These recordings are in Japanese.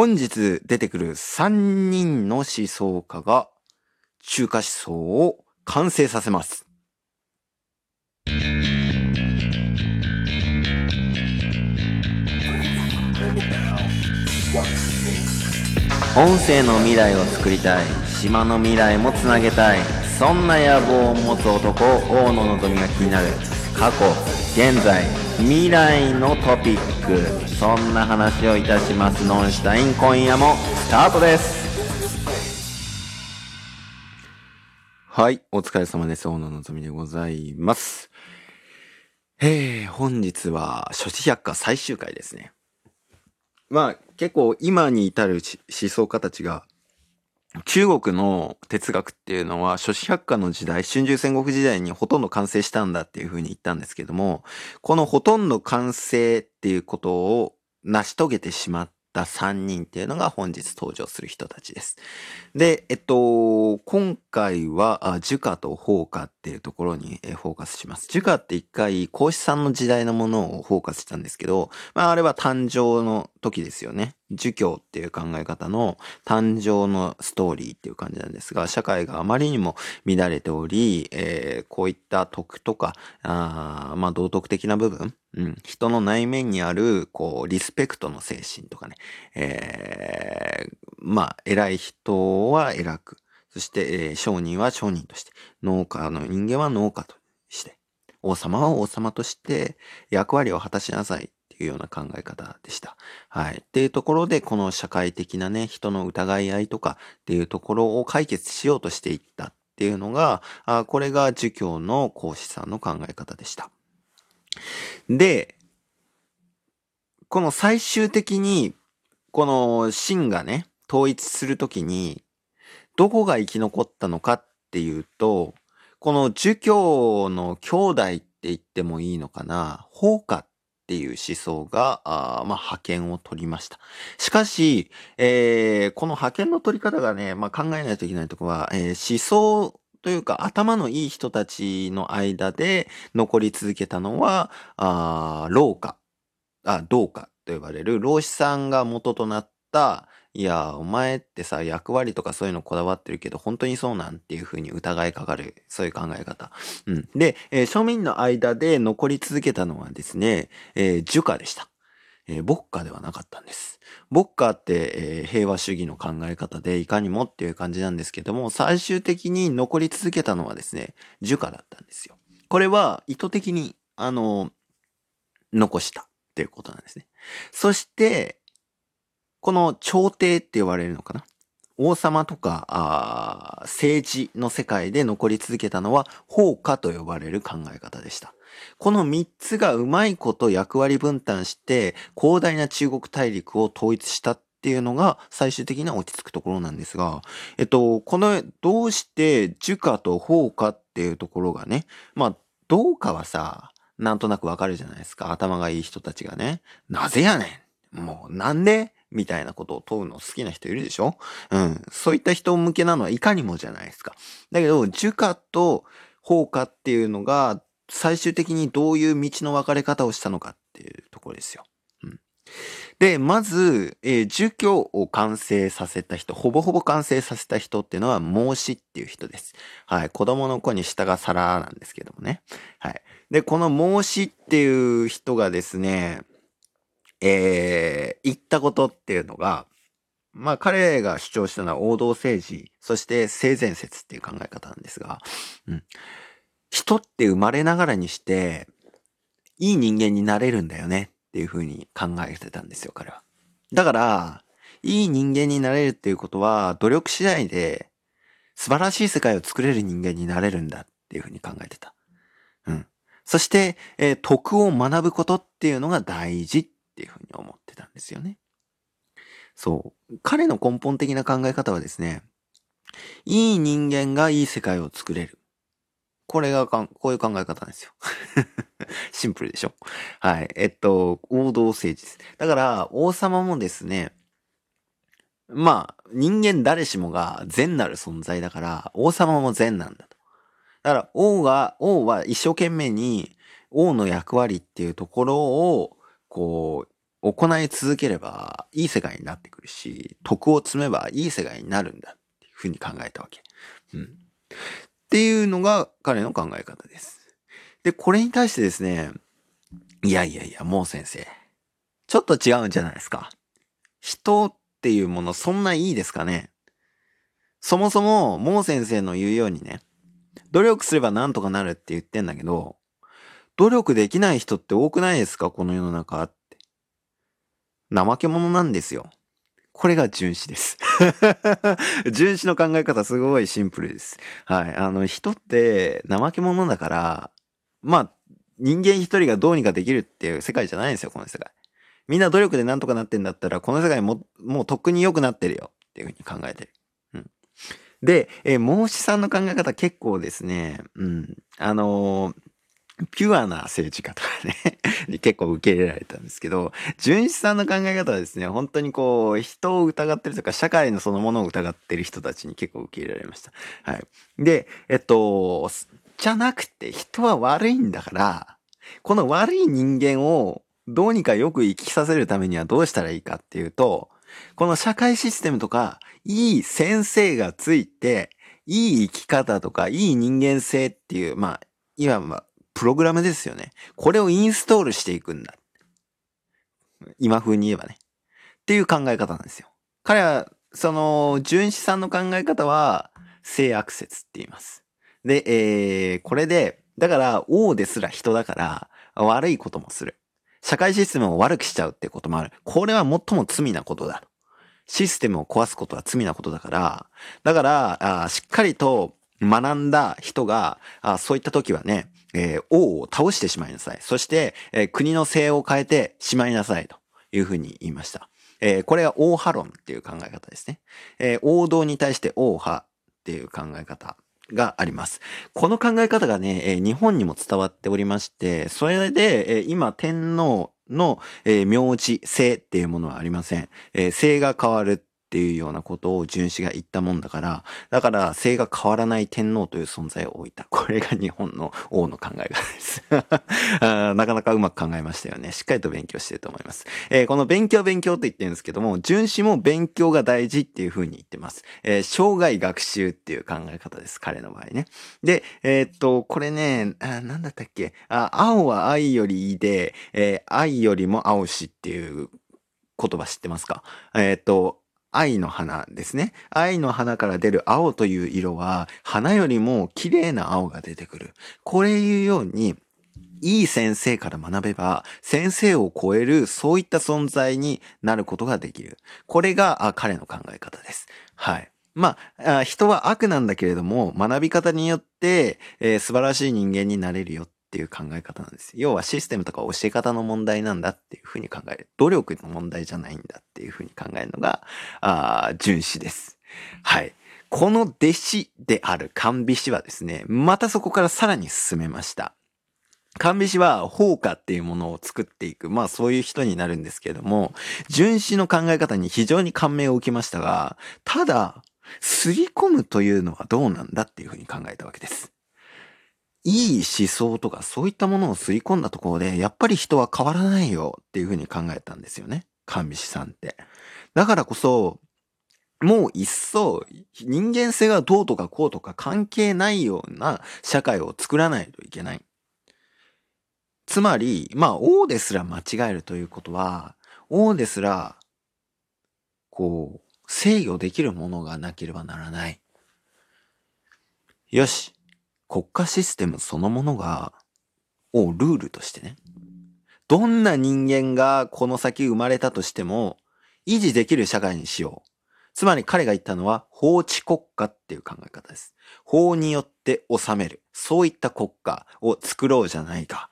本日出てくる3人の思想家が中華思想を完成させます。音声の未来を作りたい島の未来もつなげたいそんな野望を持つ男大野のぞみが気になる過去現在未来のトピック。そんな話をいたします。ノンシュタイン今夜もスタートです。はいお疲れ様です。大野のぞみでございます。えー、本日は諸子百科最終回ですね。まあ結構今に至る思想家たちが中国の哲学っていうのは諸子百科の時代春秋戦国時代にほとんど完成したんだっていうふうに言ったんですけどもこのほとんど完成っていうことを成し遂げてしまった3人っていうのが本日登場する人たちです。で、えっと、今回は、儒家と法家っていうところにフォーカスします。儒家って一回、孔子さんの時代のものをフォーカスしたんですけど、まあ、あれは誕生の時ですよね。儒教っていう考え方の誕生のストーリーっていう感じなんですが、社会があまりにも乱れており、えーこういった徳とか、あまあ道徳的な部分、うん、人の内面にある、こう、リスペクトの精神とかね、えーまあ、偉い人は偉く、そして、えー商人は商人として、農家の人間は農家として、王様は王様として役割を果たしなさいいうような考え方でした。はい。っていうところで、この社会的なね、人の疑い合いとかっていうところを解決しようとしていったっていうのが、あこれが儒教の孔子さんの考え方でした。で、この最終的に、この秦がね、統一するときに、どこが生き残ったのかっていうと、この儒教の兄弟って言ってもいいのかな、法家っっていう思想が、あまあ、派遣を取りました。しかし、えーこの派遣の取り方がね、まあ、考えないといけないところは、えー思想というか頭のいい人たちの間で残り続けたのは、あー老化、あ、同化と呼ばれる老子さんが元となった、いや、お前ってさ、役割とかそういうのこだわってるけど、本当にそうなんっていうふうに疑いかかる、そういう考え方。うん。で、えー庶民の間で残り続けたのはですね、えー儒家でした。えー牧歌ではなかったんです。牧歌って、えー平和主義の考え方でいかにもっていう感じなんですけども、最終的に残り続けたのはですね、儒家だったんですよ。これは意図的に、あの、残したっていうことなんですね。そして、この朝廷って言われるのかな？王様とか政治の世界で残り続けたのは法家と呼ばれる考え方でした。この三つがうまいこと役割分担して広大な中国大陸を統一したっていうのが最終的には落ち着くところなんですが、えっと、この、どうして儒家と法家っていうところがね、まあ、どうかはさ、なんとなくわかるじゃないですか。頭がいい人たちがね、なぜやねん？もう、なんで？みたいなことを問うの好きな人いるでしょ？うん。そういった人向けなのはいかにもじゃないですか。だけど、儒家と法家っていうのが、最終的にどういう道の分かれ方をしたのかっていうところですよ。うん。で、まず、えー儒教を完成させた人、ほぼほぼ完成させた人っていうのは、孟子っていう人です。はい。子供の子に下が皿なんですけどもね。はい。で、この孟子っていう人がですね、えー言ったことっていうのが、まあ彼が主張したのは王道政治、そして性善説っていう考え方なんですが、うん。人って生まれながらにして、いい人間になれるんだよねっていうふうに考えてたんですよ、彼は。だから、いい人間になれるっていうことは、努力次第で素晴らしい世界を作れる人間になれるんだっていうふうに考えてた。うん。そして、えー徳を学ぶことっていうのが大事っっていうふうに思ってたんですよね。そう。彼の根本的な考え方はですね、いい人間がいい世界を作れる。これがかん、こういう考え方なんですよ。シンプルでしょはい。えっと、王道政治です。だから、王様もですね、まあ、人間誰しもが善なる存在だから、王様も善なんだと。だから、王が、王は一生懸命に、王の役割っていうところを、こう、行い続ければいい世界になってくるし、徳を積めばいい世界になるんだっていうふうに考えたわけ。うん。っていうのが彼の考え方です。で、これに対してですね、いやいやいや、もう先生、ちょっと違うんじゃないですか。人っていうものそんないいですかねそもそも、もう先生の言うようにね、努力すればなんとかなるって言ってんだけど、努力できない人って多くないですか？この世の中って。怠け者なんですよ。これが純子です。純子の考え方すごいシンプルです。はい。あの、人って怠け者だから、まあ、人間一人がどうにかできるっていう世界じゃないんですよ、この世界。みんな努力でなんとかなってんだったら、この世界も、もうとっくに良くなってるよっていうふうに考えてる。うん。で、え、孟子さんの考え方結構ですね、うん。あのー、ピュアな政治家とかね 結構受け入れられたんですけど、純子さんの考え方はですね、本当にこう、人を疑ってるとか、社会のそのものを疑ってる人たちに結構受け入れられました。はい。で、えっと、じゃなくて、人は悪いんだから、この悪い人間をどうにかよく生きさせるためにはどうしたらいいかっていうと、この社会システムとか、いい先生がついて、いい生き方とか、いい人間性っていう、まあ、いわば、プログラムですよね。これをインストールしていくんだ。今風に言えばね。っていう考え方なんですよ。彼は、その、純子さんの考え方は、性悪説って言います。で、えー、これで、だから、王ですら人だから、悪いこともする。社会システムを悪くしちゃうってこともある。これは最も罪なことだ。システムを壊すことは罪なことだから、だから、あしっかりと学んだ人が、あそういった時はね、えー、王を倒してしまいなさい。そして、えー、国の性を変えてしまいなさいというふうに言いました。えー、これは王派論っていう考え方ですね。え王道に対して王派っていう考え方。があります。この考え方がね、え、日本にも伝わっておりまして、それで、え、今天皇の、え、名字、姓っていうものはありません。えー、姓が変わるっていうようなことを純子が言ったもんだから、だから姓が変わらない天皇という存在を置いた。これが日本の王の考え方です。なかなかうまく考えましたよね。しっかりと勉強してると思います。えー、この勉強勉強と言ってるんですけども、純子も勉強が大事っていうふうに言ってます。えー、生涯学習っていう考え方です。彼の場合ね。で、えー、っと、これね、あ、なんだったっけ？あ、青は愛よりいいで、えー、愛よりも青しっていう言葉知ってますか？えっと、愛の花ですね。愛の花から出る青という色は、花よりも綺麗な青が出てくる。これいうように、いい先生から学べば、先生を超える、そういった存在になることができる。これが彼の考え方です。はい。まあ、人は悪なんだけれども、学び方によって、えー、素晴らしい人間になれるよっっていう考え方なんです。要はシステムとか教え方の問題なんだっていうふうに考える。努力の問題じゃないんだっていうふうに考えるのが、ああ純子です。はい。この弟子である甘美氏はですね、またそこからさらに進めました。甘美氏は放火っていうものを作っていく。まあそういう人になるんですけれども、純子の考え方に非常に感銘を受けましたが、ただ、すり込むというのはどうなんだっていうふうに考えたわけです。いい思想とかそういったものを吸い込んだところで、やっぱり人は変わらないよっていうふうに考えたんですよね。神師さんって。だからこそ、もう一層人間性がどうとかこうとか関係ないような社会を作らないといけない。つまり、まあ王ですら間違えるということは、王ですら、こう、制御できるものがなければならない。よし。国家システムそのものが、をルールとしてね、どんな人間がこの先生まれたとしても、維持できる社会にしよう。つまり彼が言ったのは法治国家っていう考え方です。法によって治める。そういった国家を作ろうじゃないか。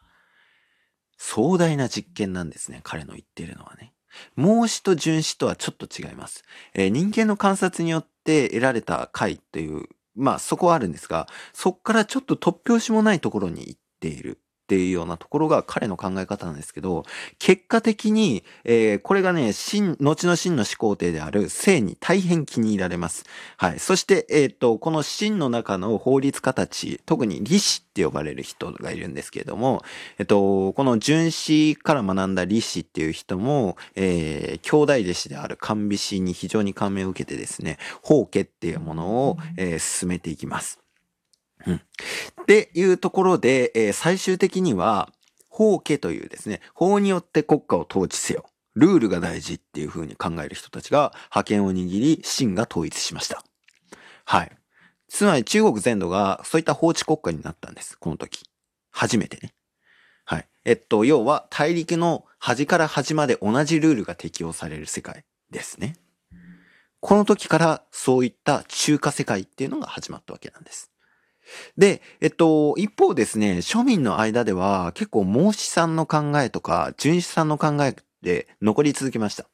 壮大な実験なんですね。彼の言っているのはね。孟子と純子とはちょっと違います。えー、人間の観察によって得られた解というまあそこはあるんですが、そこからちょっと突拍子もないところに行っている。っていうようなところが彼の考え方なんですけど、結果的に、えー、これがね、真、後の真の始皇帝である聖に大変気に入られます。はい。そして、えっ、ー、と、この真の中の法律家たち、特に李氏って呼ばれる人がいるんですけれども、えっ、ー、と、この純子から学んだ李氏っていう人も、えー、兄弟弟子である甘美氏に非常に感銘を受けてですね、法家っていうものを、えー、進めていきます。うん。っていうところで、えー、最終的には、法家というですね、法によって国家を統治せよ。ルールが大事っていう風に考える人たちが覇権を握り、秦が統一しました。はい。つまり中国全土がそういった法治国家になったんです。この時。初めてね。はい。えっと、要は大陸の端から端まで同じルールが適用される世界ですね。この時からそういった中華世界っていうのが始まったわけなんです。で、えっと、一方ですね、庶民の間では結構孟子さんの考えとか、純子さんの考えで残り続けました。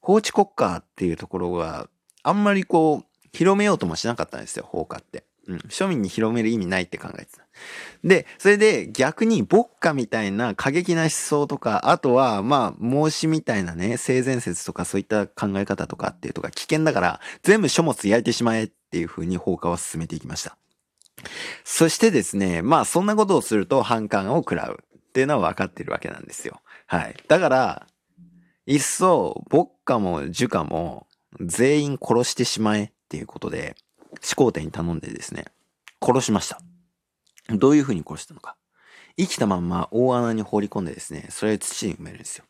法治国家っていうところは、あんまりこう、広めようともしなかったんですよ、法家って。うん。庶民に広める意味ないって考えてた。で、それで逆に牧歌みたいな過激な思想とか、あとは、まあ、孟子みたいなね、性善説とかそういった考え方とかっていうとか危険だから、全部書物焼いてしまえっていう風に放火は進めていきました。そしてですね、まあそんなことをすると反感を食らうっていうのは分かってるわけなんですよ。はい。だから、いっそ、牧歌も樹歌も全員殺してしまえっていうことで、始皇帝に頼んでですね、殺しました。どういう風に殺したのか。生きたまんま大穴に放り込んでですね、それを土に埋めるんですよ。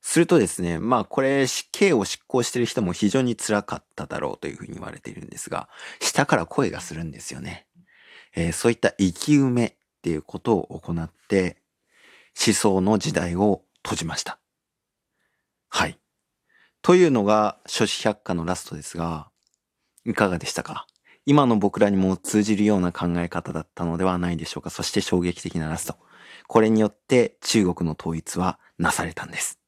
するとですね、まあこれ死刑を執行してる人も非常に辛かっただろうというふうに言われているんですが、下から声がするんですよね。えー、そういった生き埋めっていうことを行って、思想の時代を閉じました。はい。というのが、諸子百科のラストですが、いかがでしたか？今の僕らにも通じるような考え方だったのではないでしょうかそして衝撃的なラスト。これによって中国の統一はなされたんです。